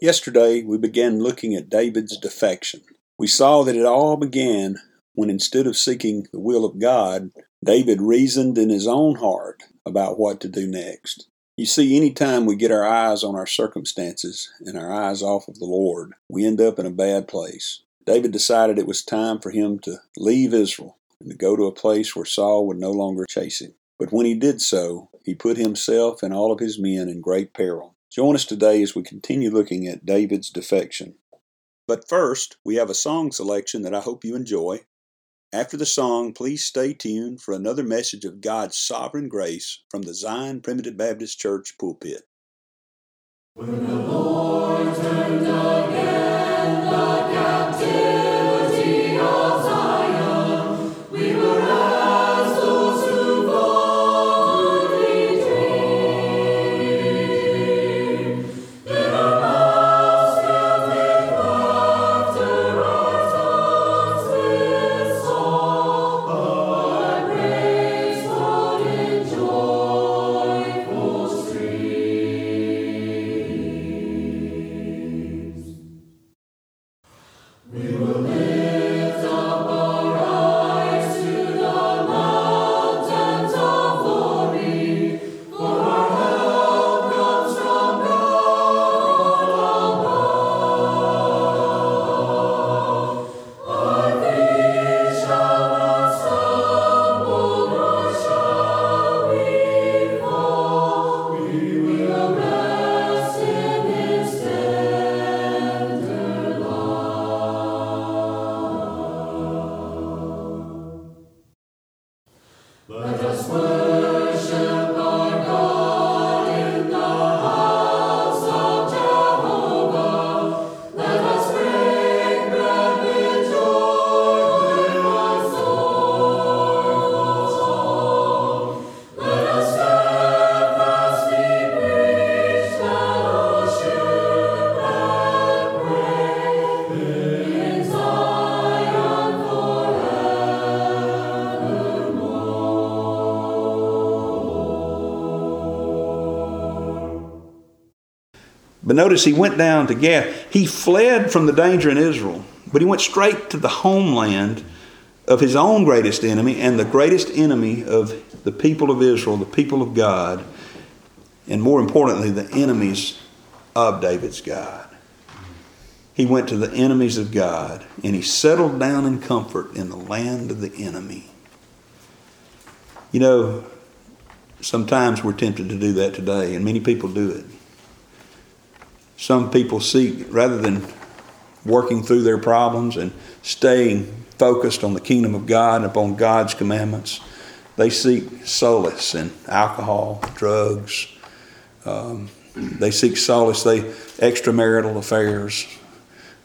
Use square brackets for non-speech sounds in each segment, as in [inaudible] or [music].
Yesterday, we began looking at David's defection. We saw that it all began when instead of seeking the will of God, David reasoned in his own heart about what to do next. You see, any time we get our eyes on our circumstances and our eyes off of the Lord, we end up in a bad place. David decided it was time for him to leave Israel and to go to a place where Saul would no longer chase him. But when he did so, he put himself and all of his men in great peril. Join us today as we continue looking at David's defection. But first, we have a song selection that I hope you enjoy. After the song, please stay tuned for another message of God's sovereign grace from the Zion Primitive Baptist Church pulpit. When the Lord turned again. But notice he went down to Gath. He fled from the danger in Israel, but he went straight to the homeland of his own greatest enemy and the greatest enemy of the people of Israel, the people of God, and more importantly, the enemies of David's God. He went to the enemies of God and he settled down in comfort in the land of the enemy. You know, sometimes we're tempted to do that today, and many people do it. Some people seek, rather than working through their problems and staying focused on the kingdom of God and upon God's commandments, they seek solace in alcohol, drugs, Um, they seek solace. They extramarital affairs,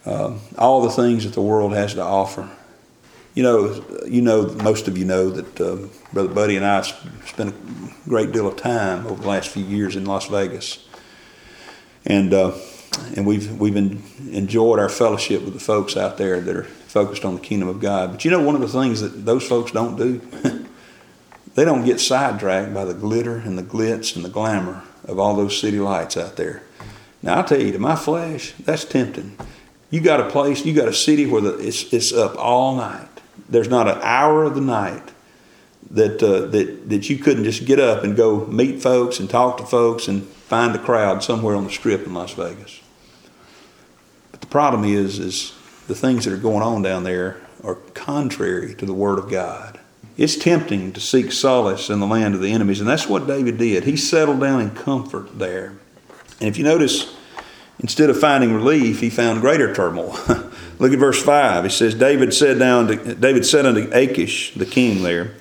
um, all the things that the world has to offer. You know, you know, most of you know that uh, Brother Buddy and I spent a great deal of time over the last few years in Las Vegas, and uh, and we've we've been, enjoyed our fellowship with the folks out there that are focused on the kingdom of God. But you know, one of the things that those folks don't do, [laughs] they don't get sidetracked by the glitter and the glitz and the glamour of all those city lights out there. Now, I'll tell you, to my flesh, that's tempting. You got a place, you got a city where the, it's, it's up all night. There's not an hour of the night that, uh, that, that you couldn't just get up and go meet folks and talk to folks and find a crowd somewhere on the strip in Las Vegas. But the problem is, is the things that are going on down there are contrary to the Word of God. It's tempting to seek solace in the land of the enemies, and that's what David did. He settled down in comfort there. And if you notice, instead of finding relief, he found greater turmoil. [laughs] Look at verse 5. He says, David said, down to, David said unto Achish, the king there,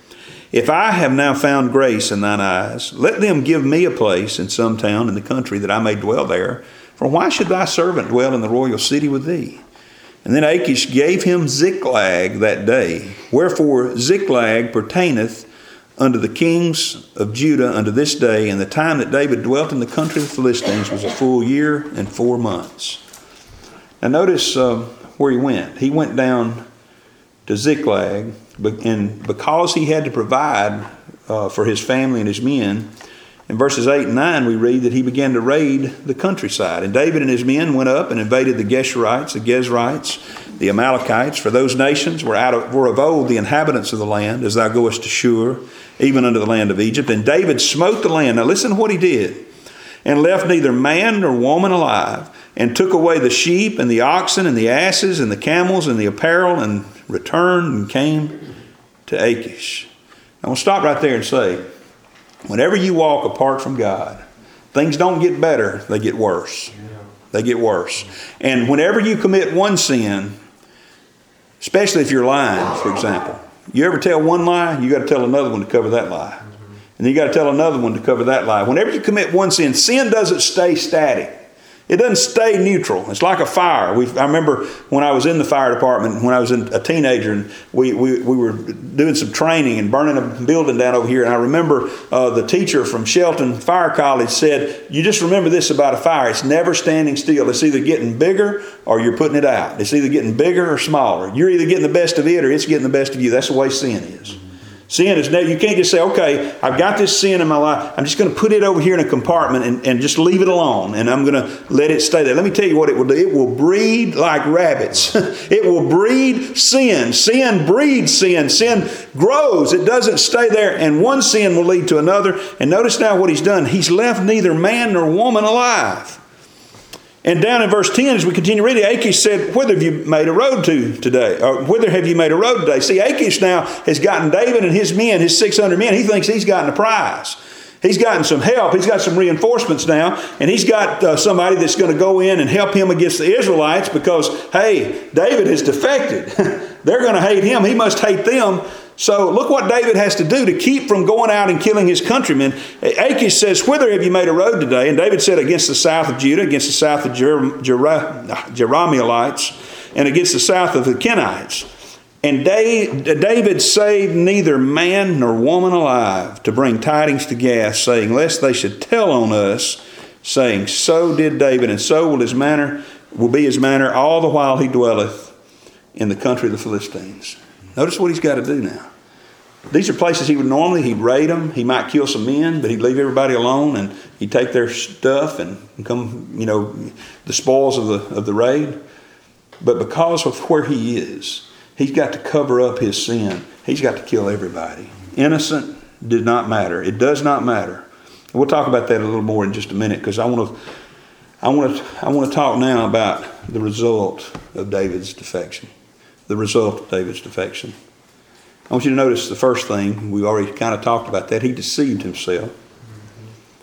If I have now found grace in thine eyes, let them give me a place in some town in the country that I may dwell there. For why should thy servant dwell in the royal city with thee? And then Achish gave him Ziklag that day. Wherefore Ziklag pertaineth unto the kings of Judah unto this day, and the time that David dwelt in the country of the Philistines was a full year and four months. Now notice uh, where he went. He went down to Ziklag, and because he had to provide uh, for his family and his men, in verses 8 and 9, we read that he began to raid the countryside. And David and his men went up and invaded the Geshurites, the Gezrites, the Amalekites, for those nations were, out of, were of old the inhabitants of the land, as thou goest to Shur, even unto the land of Egypt. And David smote the land. Now listen to what he did. And left neither man nor woman alive, and took away the sheep and the oxen and the asses and the camels and the apparel, and returned and came to Achish. I want to stop right there and say, Whenever you walk apart from God, things don't get better, they get worse. They get worse. And whenever you commit one sin, especially if you're lying, for example, you ever tell one lie, you got to tell another one to cover that lie. And you got to tell another one to cover that lie. Whenever you commit one sin, sin doesn't stay static. It doesn't stay neutral. It's like a fire. We, I remember when I was in the fire department, when I was a teenager, and we, we, we were doing some training and burning a building down over here. And I remember uh, the teacher from Shelton Fire College said, You just remember this about a fire it's never standing still. It's either getting bigger or you're putting it out. It's either getting bigger or smaller. You're either getting the best of it or it's getting the best of you. That's the way sin is. Sin is never you can't just say, okay, I've got this sin in my life. I'm just going to put it over here in a compartment and, and just leave it alone and I'm going to let it stay there. Let me tell you what it will do. It will breed like rabbits. [laughs] it will breed sin. Sin breeds sin. Sin grows. It doesn't stay there. And one sin will lead to another. And notice now what he's done. He's left neither man nor woman alive. And down in verse 10, as we continue reading, Achish said, Whither have you made a road to today? Or whither have you made a road today? See, Achish now has gotten David and his men, his 600 men, he thinks he's gotten a prize. He's gotten some help. He's got some reinforcements now, and he's got uh, somebody that's going to go in and help him against the Israelites because, hey, David has defected. [laughs] They're going to hate him. He must hate them. So look what David has to do to keep from going out and killing his countrymen. Achish says, Whither have you made a road today? And David said, Against the south of Judah, against the south of Jer- Jer- Jerahmeelites, and against the south of the Kenites. And David saved neither man nor woman alive to bring tidings to Gath, saying, Lest they should tell on us, saying, So did David, and so will his manner will be his manner all the while he dwelleth in the country of the Philistines. Notice what he's got to do now. These are places he would normally, he'd raid them, he might kill some men, but he'd leave everybody alone and he'd take their stuff and come, you know, the spoils of the, of the raid. But because of where he is, he's got to cover up his sin. He's got to kill everybody. Innocent did not matter. It does not matter. We'll talk about that a little more in just a minute because I want to I want to I want to talk now about the result of David's defection the result of David's defection. I want you to notice the first thing, We've already kind of talked about that. He deceived himself.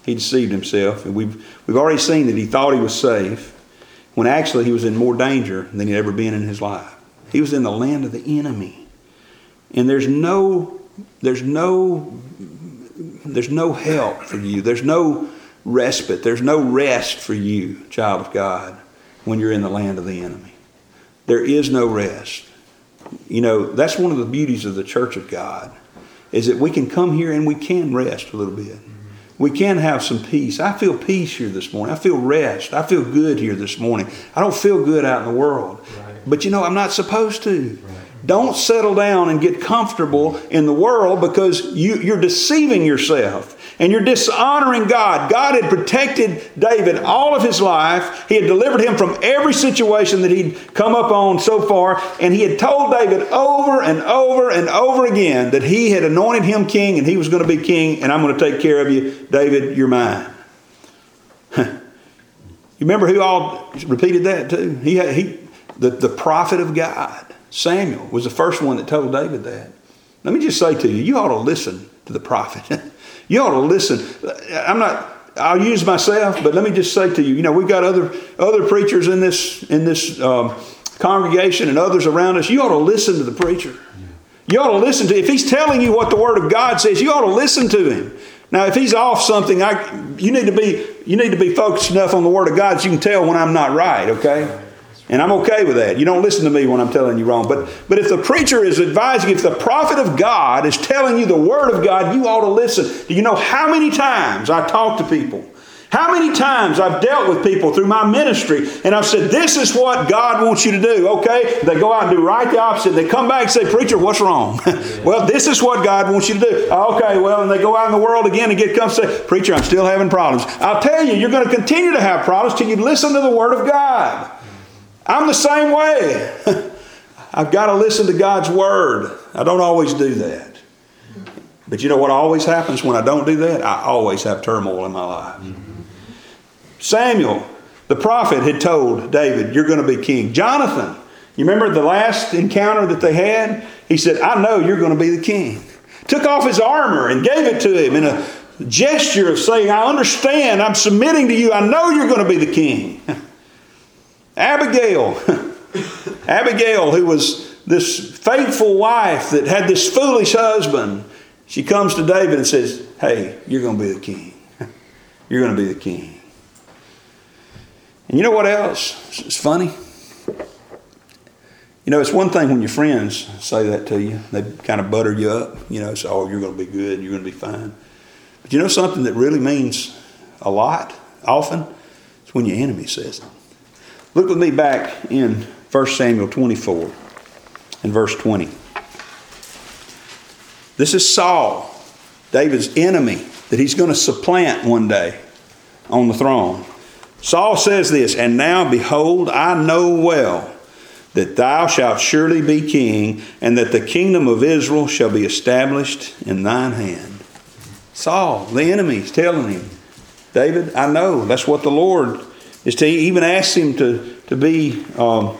He deceived himself. And we've, we've already seen that he thought he was safe when actually he was in more danger than he'd ever been in his life. He was in the land of the enemy. And there's no, there's no, there's no help for you. There's no, respite. There's no rest for you, child of God, when you're in the land of the enemy. There is no rest. You know, that's one of the beauties of the church of God is that we can come here and we can rest a little bit. We can have some peace. I feel peace here this morning. I feel rest. I feel good here this morning. I don't feel good out in the world. Right. But you know, I'm not supposed to. Right. Don't settle down and get comfortable in the world because you, you're deceiving yourself and you're dishonoring God. God had protected David all of his life. He had delivered him from every situation that he'd come up on so far, and he had told David over and over and over again that he had anointed him king and he was going to be king, and I'm going to take care of you. David, you're mine. you remember who all repeated that too? He, he the, the prophet of God, Samuel, was the first one that told David that. Let me just say to you, you ought to listen to the prophet. [laughs] You ought to listen. I'm not. I'll use myself, but let me just say to you, you know, we've got other other preachers in this in this um, congregation and others around us. You ought to listen to the preacher. You ought to listen to if he's telling you what the Word of God says. You ought to listen to him. Now, if he's off something, I you need to be you need to be focused enough on the Word of God so you can tell when I'm not right. Okay. And I'm okay with that. You don't listen to me when I'm telling you wrong. But, but if the preacher is advising, if the prophet of God is telling you the word of God, you ought to listen. Do you know how many times I talk to people? How many times I've dealt with people through my ministry and I've said, This is what God wants you to do, okay? They go out and do right the opposite. They come back and say, Preacher, what's wrong? [laughs] well, this is what God wants you to do. Okay, well, and they go out in the world again and get come say, Preacher, I'm still having problems. I'll tell you, you're going to continue to have problems till you listen to the Word of God. I'm the same way. [laughs] I've got to listen to God's word. I don't always do that. But you know what always happens when I don't do that? I always have turmoil in my life. Samuel, the prophet, had told David, You're going to be king. Jonathan, you remember the last encounter that they had? He said, I know you're going to be the king. Took off his armor and gave it to him in a gesture of saying, I understand, I'm submitting to you, I know you're going to be the king. [laughs] Abigail, [laughs] Abigail, who was this faithful wife that had this foolish husband, she comes to David and says, Hey, you're going to be the king. [laughs] You're going to be the king. And you know what else? It's funny. You know, it's one thing when your friends say that to you. They kind of butter you up, you know, say, oh, you're going to be good, you're going to be fine. But you know something that really means a lot, often? It's when your enemy says it. Look with me back in 1 Samuel 24 and verse 20. This is Saul, David's enemy, that he's going to supplant one day on the throne. Saul says this, And now behold, I know well that thou shalt surely be king, and that the kingdom of Israel shall be established in thine hand. Saul, the enemy, is telling him, David, I know. That's what the Lord is to even ask him to, to be um,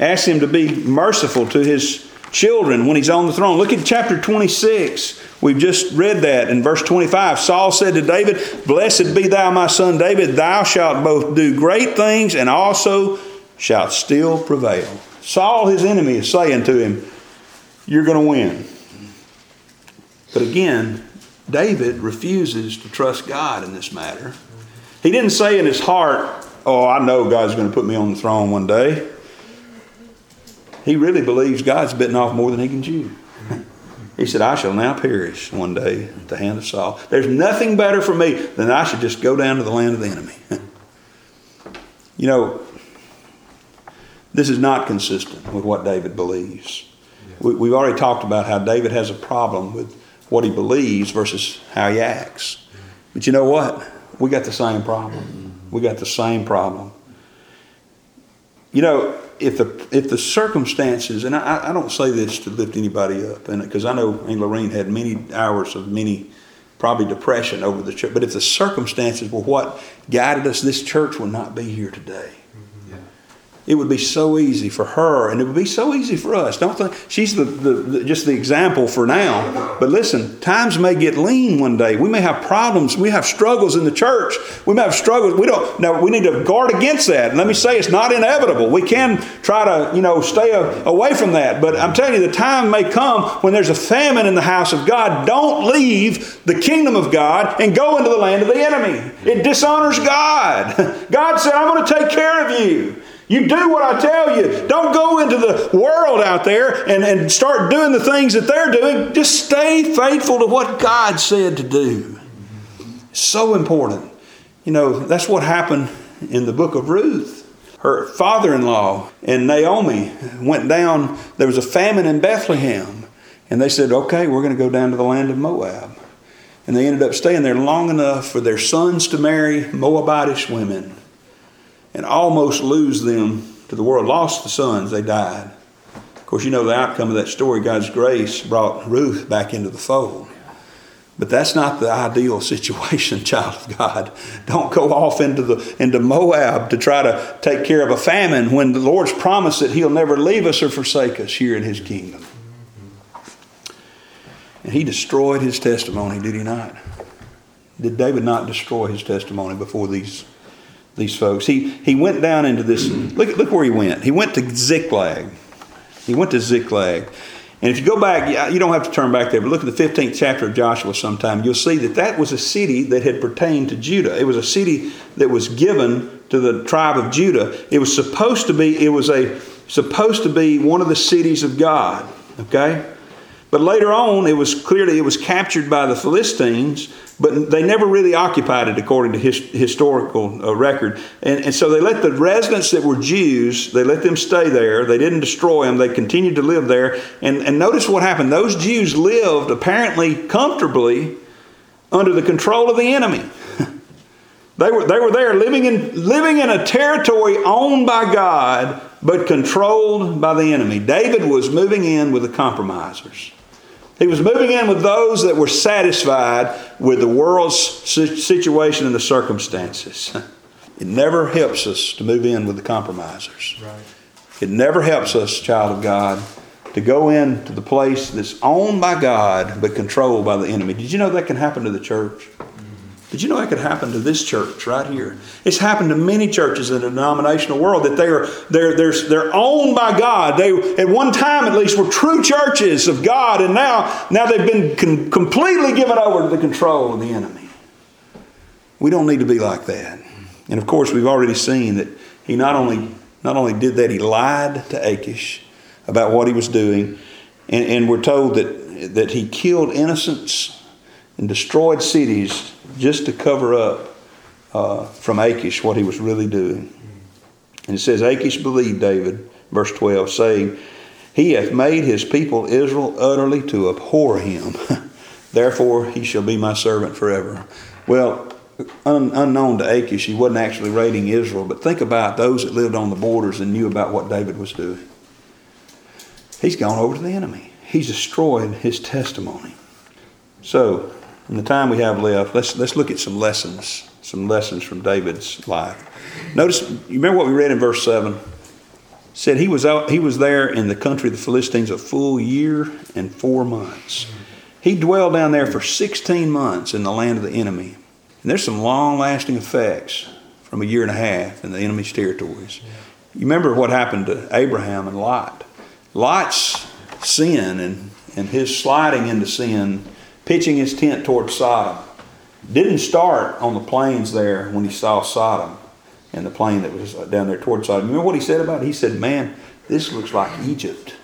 ask him to be merciful to his children when he's on the throne. Look at chapter 26. We've just read that in verse 25. Saul said to David, Blessed be thou, my son David, thou shalt both do great things and also shalt still prevail. Saul, his enemy, is saying to him, You're going to win. But again, David refuses to trust God in this matter. He didn't say in his heart, oh, I know God's going to put me on the throne one day. He really believes God's bitten off more than he can chew. [laughs] He said, I shall now perish one day at the hand of Saul. There's nothing better for me than I should just go down to the land of the enemy. [laughs] you know, this is not consistent with what David believes. We, have already talked about how David has a problem with what he believes versus how he acts. But you know what? We got the same problem. We got the same problem. You know, if the if the circumstances, and I, I don't say this to lift anybody up, and because I know Aunt Lorene had many hours of many probably depression over the church, but if the circumstances were what guided us, this church would not be here today. It would be so easy for her, and it would be so easy for us. Don't think she's the, the, the, just the example for now. But listen, times may get lean one day. We may have problems. We have struggles in the church. We may have struggles. We don't. Now we need to guard against that. And let me say, it's not inevitable. We can try to, you know, stay a, away from that. But I'm telling you, the time may come when there's a famine in the house of God. Don't leave the kingdom of God and go into the land of the enemy. It dishonors God. [laughs] God said, "I'm going to take care of you." You do what I tell you. Don't go into the world out there and, and start doing the things that they're doing. Just stay faithful to what God said to do. So important. You know, that's what happened in the book of Ruth. Her father in law and Naomi went down, there was a famine in Bethlehem. And they said, okay, we're going to go down to the land of Moab. And they ended up staying there long enough for their sons to marry Moabitish women and almost lose them to the world. Lost the sons, they died. Of course, you know the outcome of that story. God's grace brought Ruth back into the fold. But that's not the ideal [laughs] situation, child of God. Don't go off into, the, into Moab to try to take care of a famine when the Lord's promised that He'll never leave us or forsake us here in His kingdom. And He destroyed His testimony, did He not? Did David not destroy his testimony before these these folks. He, he went down into this, look, look where he went. He went to Ziklag. He went to Ziklag. And if you go back, you don't have to turn back there, but look at the 15th chapter of Joshua sometime. You'll see that that was a city that had pertained to Judah. It was a city that was given to the tribe of Judah. It was supposed to be, it was a supposed to be one of the cities of God. Okay? But later on, it was clearly it was captured by the Philistines, but they never really occupied it according to his, historical uh, record. And, and so they let the residents that were Jews, they let them stay there. They didn't destroy them. They continued to live there. And, and notice what happened. Those Jews lived apparently comfortably under the control of the enemy. [laughs] they, were, they were there living in, living in a territory owned by God, but controlled by the enemy. David was moving in with the compromisers. He was moving in with those that were satisfied with the world's situation and the circumstances. [laughs] It never helps us to move in with the compromisers. Right. It never helps us, child of God, to go into the place that's owned by God but controlled by the enemy. Did you know that can happen to the church? Did you know that could happen to this church right here? It's happened to many churches in the denominational world that they are they're, they're, they're owned by God. They at one time at least were true churches of God, and now now they've been con- completely given over to the control of the enemy. We don't need to be like that. And of course, we've already seen that he not only not only did that, he lied to Achish about what he was doing, and, and we're told that that he killed innocents and destroyed cities just to cover up uh, from Achish what he was really doing. And it says, Achish believed David, verse 12, saying, He hath made his people Israel utterly to abhor him. [laughs] Therefore he shall be my servant forever. Well, un- unknown to Achish, he wasn't actually raiding Israel, but think about those that lived on the borders and knew about what David was doing. He's gone over to the enemy. He's destroyed his testimony. So, in the time we have left, let's, let's look at some lessons, some lessons from David's life. Notice, you remember what we read in verse 7? It said he was out, he was there in the country of the Philistines a full year and four months. He dwelled down there for 16 months in the land of the enemy. And there's some long lasting effects from a year and a half in the enemy's territories. You remember what happened to Abraham and Lot. Lot's sin and, and his sliding into sin pitching his tent toward Sodom. Didn't start on the plains there when he saw Sodom and the plain that was down there toward Sodom. Remember what he said about it? He said, Man, this looks like Egypt.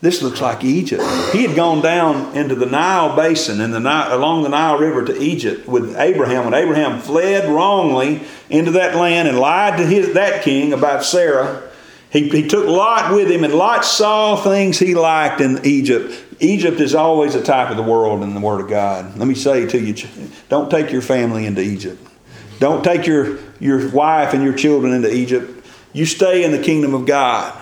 This looks like Egypt. He had gone down into the Nile basin and the Nile, along the Nile River to Egypt with Abraham. When Abraham fled wrongly into that land and lied to his, that king about Sarah, he, he took Lot with him, and Lot saw things he liked in Egypt. Egypt is always a type of the world in the Word of God. Let me say to you don't take your family into Egypt. Don't take your, your wife and your children into Egypt. You stay in the kingdom of God.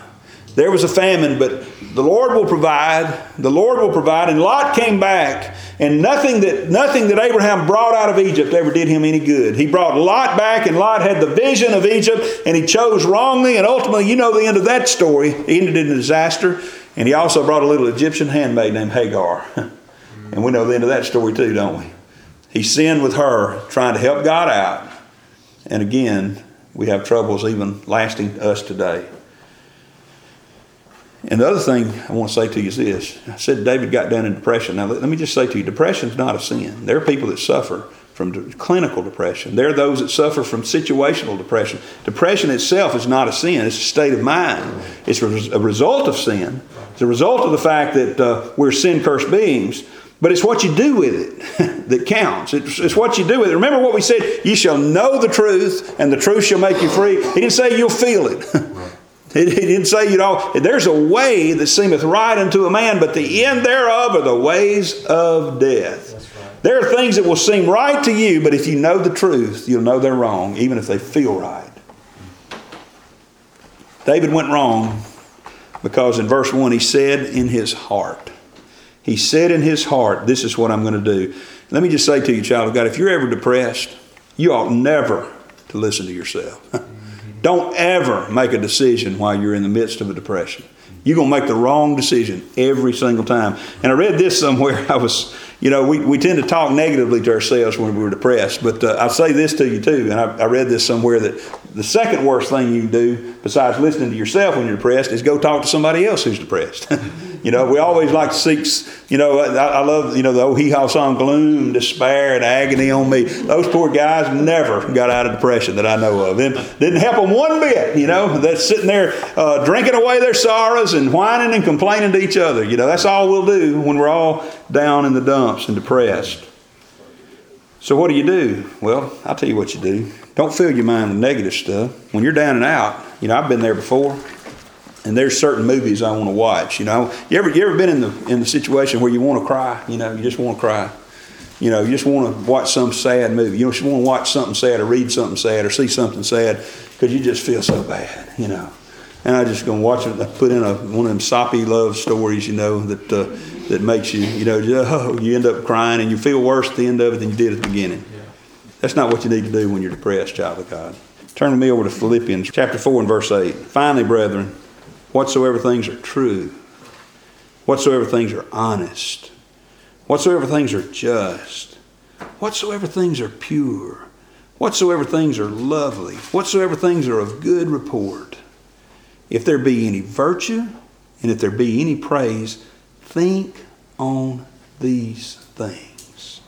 There was a famine, but the Lord will provide. The Lord will provide. And Lot came back, and nothing that nothing that Abraham brought out of Egypt ever did him any good. He brought Lot back, and Lot had the vision of Egypt, and he chose wrongly, and ultimately, you know the end of that story. Ended in disaster. And he also brought a little Egyptian handmaid named Hagar. [laughs] and we know the end of that story too, don't we? He sinned with her, trying to help God out. And again, we have troubles even lasting us today. And the other thing I want to say to you is this. I said David got down in depression. Now, let, me just say to you, depression is not a sin. There are people that suffer from clinical depression. There are those that suffer from situational depression. Depression itself is not a sin, it's a state of mind. It's a result of sin. It's a result of the fact that uh, we're sin cursed beings. But it's what you do with it [laughs] that counts. It's, it's, what you do with it. Remember what we said? You shall know the truth, and the truth shall make you free. He didn't say you'll feel it. [laughs] he didn't say, you know, there's a way that seemeth right unto a man, but the end thereof are the ways of death. There are things that will seem right to you, but if you know the truth, you'll know they're wrong, even if they feel right. David went wrong because in verse 1 he said in his heart, he said in his heart, This is what I'm going to do. Let me just say to you, child of God, if you're ever depressed, you ought never to listen to yourself. [laughs] Don't ever make a decision while you're in the midst of a depression. You're going to make the wrong decision every single time. And I read this somewhere. [laughs] I was you know, we, we tend to talk negatively to ourselves when we're depressed. But uh, I'll say this to you too, and I, I, read this somewhere that the second worst thing you can do, besides listening to yourself when you're depressed, is go talk to somebody else who's depressed. [laughs] you know, we always like to seek, you know, I, I love, you know, the old hee haw song, gloom, despair, and agony on me. Those poor guys never got out of depression that I know of. Didn't, didn't help them one bit, you know. They're sitting there uh, drinking away their sorrows and whining and complaining to each other. You know, that's all we'll do when we're all down in the dumps and depressed. So, what do you do? Well, I'll tell you what you do. Don't fill your mind with negative stuff. When you're down and out, you know, I've been there before, and there's certain movies I want to watch. You know, you ever you ever been in the in the situation where you want to cry? You know, you just want to cry. You know, you just want to watch some sad movie. You just want to watch something sad or read something sad or see something sad because you just feel so bad. You know, and I just gonna watch it. I put in a one of them soppy love stories. You know that. Uh, that makes you, you know, oh, you end up crying and you feel worse at the end of it than you did at the beginning. Yeah. That's not what you need to do when you're depressed, child of God. Turn me over to Philippians chapter 4 and verse 8. Finally, brethren, whatsoever things are true, whatsoever things are honest, whatsoever things are just, whatsoever things are pure, whatsoever things are lovely, whatsoever things are of good report, if there be any virtue, and if there be any praise, Think on these things.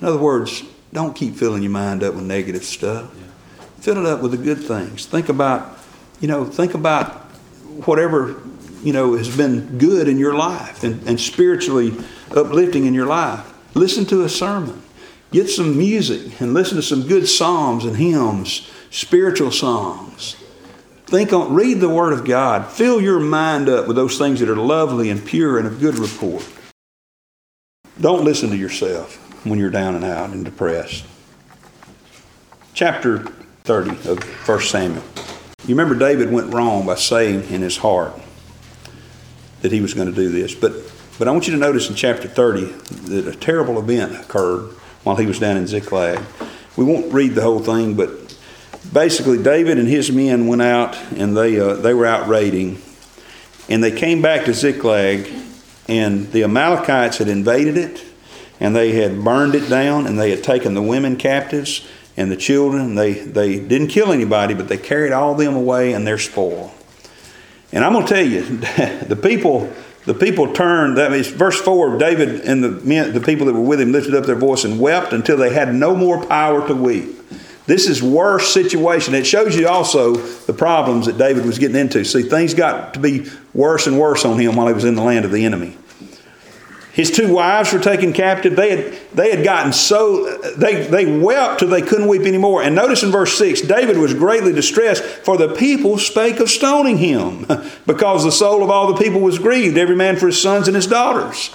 In other words, don't keep filling your mind up with negative stuff. Fill it up with the good things. Think about, you know, think about whatever, you know, has been good in your life and, and spiritually uplifting in your life. Listen to a sermon. Get some music and listen to some good psalms and hymns, spiritual songs. Think on, read the Word of God. Fill your mind up with those things that are lovely and pure and of good report. Don't listen to yourself when you're down and out and depressed. Chapter 30 of 1 Samuel. You remember David went wrong by saying in his heart that he was going to do this. But, but I want you to notice in chapter 30 that a terrible event occurred while he was down in Ziklag. We won't read the whole thing, but basically, David and his men went out and they, uh, they were out raiding. And they came back to Ziklag, and the Amalekites had invaded it, and they had burned it down, and they had taken the women captives and the children. They, they didn't kill anybody, but they carried all them away and their spoil. And I'm going to tell you, [laughs] the people the people turned that means verse 4 david and the men the people that were with him lifted up their voice and wept until they had no more power to weep this is worse situation. It shows you also the problems that David was getting into. See, things got to be worse and worse on him while he was in the land of the enemy. His two wives were taken captive. They had, they had gotten so, they, they wept till they couldn't weep anymore. And notice in verse 6 David was greatly distressed, for the people spake of stoning him, [laughs] because the soul of all the people was grieved, every man for his sons and his daughters.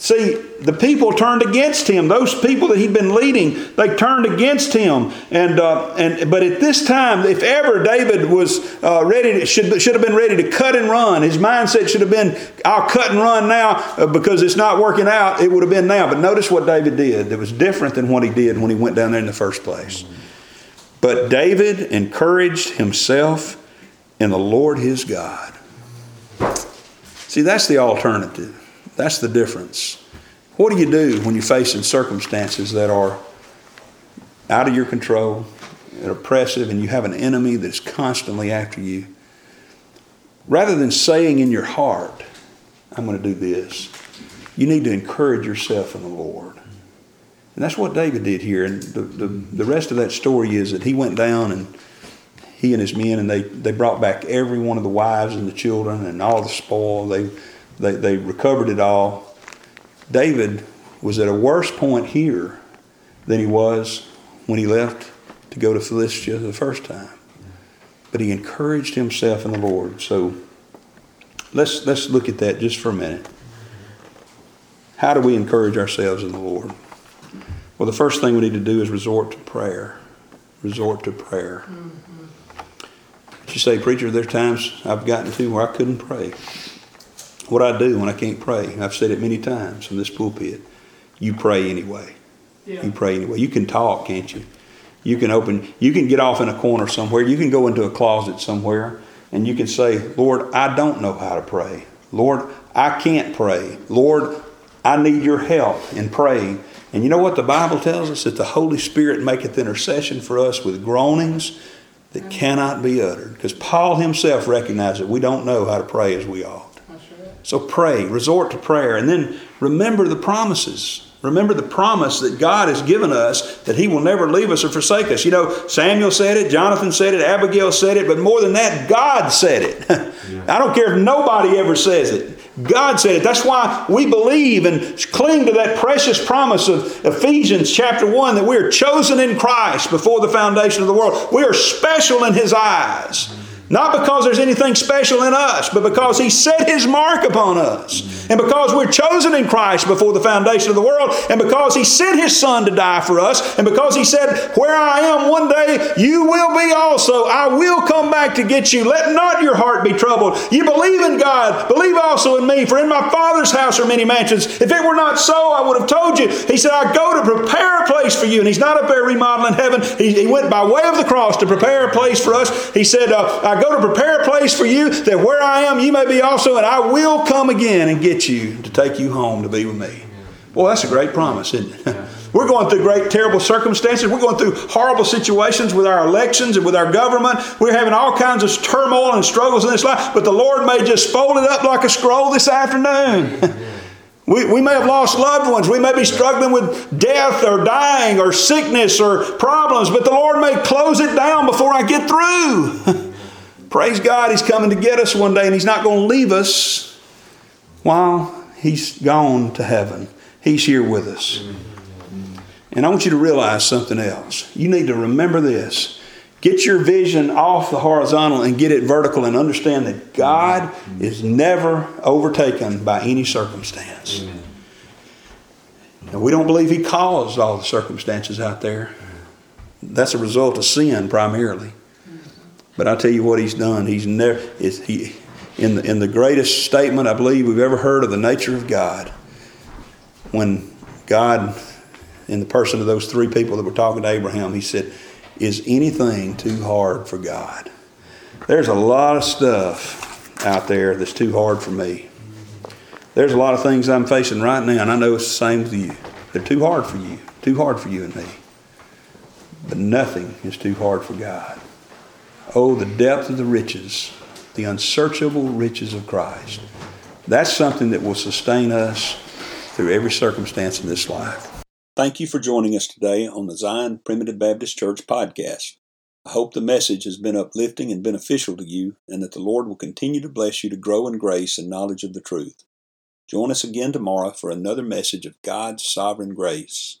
See, the people turned against him. Those people that he'd been leading, they turned against him. And uh, and but at this time, if ever David was uh, ready, to, should should have been ready to cut and run. His mindset should have been, "I'll cut and run now uh, because it's not working out." It would have been now. But notice what David did. That was different than what he did when he went down there in the first place. But David encouraged himself in the Lord his God. See, that's the alternative. That's the difference. What do you do when you're facing circumstances that are out of your control, and oppressive, and you have an enemy that's constantly after you? Rather than saying in your heart, I'm going to do this, you need to encourage yourself in the Lord. And that's what David did here. And the, the, the rest of that story is that he went down and he and his men, and they, they brought back every one of the wives and the children and all the spoil. They they, they recovered it all. David was at a worse point here than he was when he left to go to Philistia the first time. But he encouraged himself in the Lord. So let's, let's look at that just for a minute. How do we encourage ourselves in the Lord? Well, the first thing we need to do is resort to prayer. Resort to prayer. Mm-hmm. You say, Preacher, there's times I've gotten to where I couldn't pray what I do when I can't pray. I've said it many times from this pulpit. You pray anyway. Yeah. You pray anyway. You can talk, can't you? You can open, you can get off in a corner somewhere. You can go into a closet somewhere and you can say, Lord, I don't know how to pray. Lord, I can't pray. Lord, I need your help in praying. And you know what the Bible tells us? That the Holy Spirit maketh intercession for us with groanings that cannot be uttered. Because Paul himself recognized that we don't know how to pray as we ought. So pray, resort to prayer, and then remember the promises. Remember the promise that God has given us that He will never leave us or forsake us. You know, Samuel said it, Jonathan said it, Abigail said it, but more than that, God said it. [laughs] yeah. I don't care if nobody ever says it. God said it. That's why we believe and cling to that precious promise of Ephesians chapter 1 that we are chosen in Christ before the foundation of the world. We are special in His eyes. Not because there's anything special in us, but because He set His mark upon us. And because we're chosen in Christ before the foundation of the world, and because He sent His Son to die for us, and because He said, Where I am one day, you will be also. I will come back to get you. Let not your heart be troubled. You believe in God, believe also in me, for in my Father's house are many mansions. If it were not so, I would have told you. He said, I go to prepare a place for you. And He's not up there remodeling heaven. He, he went by way of the cross to prepare a place for us. He said, uh, I go to prepare a place for you that where I am, you may be also, and I will come again and get you to take you home to be with me. Boy, that's a great promise, isn't it? [laughs] We're going through great, terrible circumstances. We're going through horrible situations with our elections and with our government. We're having all kinds of turmoil and struggles in this life, but the Lord may just fold it up like a scroll this afternoon. [laughs] We, we may have lost loved ones. We may be struggling with death or dying or sickness or problems, but the Lord may close it down before I get through. [laughs] Praise God, He's coming to get us one day and He's not going to leave us while He's gone to heaven. He's here with us. And I want you to realize something else. You need to remember this. Get your vision off the horizontal and get it vertical and understand that God is never overtaken by any circumstance. And we don't believe He caused all the circumstances out there. That's a result of sin primarily. But I tell you what He's done. He's never he in the, in the greatest statement I believe we've ever heard of the nature of God. When God, in the person of those three people that were talking to Abraham, he said, Is anything too hard for God? There's a lot of stuff out there that's too hard for me. There's a lot of things I'm facing right now, and I know it's the same with you. They're too hard for you, too hard for you and me. But nothing is too hard for God. Oh, the depth of the riches, the unsearchable riches of Christ. That's something that will sustain us through every circumstance in this life. Thank you for joining us today on the Zion Primitive Baptist Church podcast. I hope the message has been uplifting and beneficial to you, and that the Lord will continue to bless you to grow in grace and knowledge of the truth. Join us again tomorrow for another message of God's sovereign grace.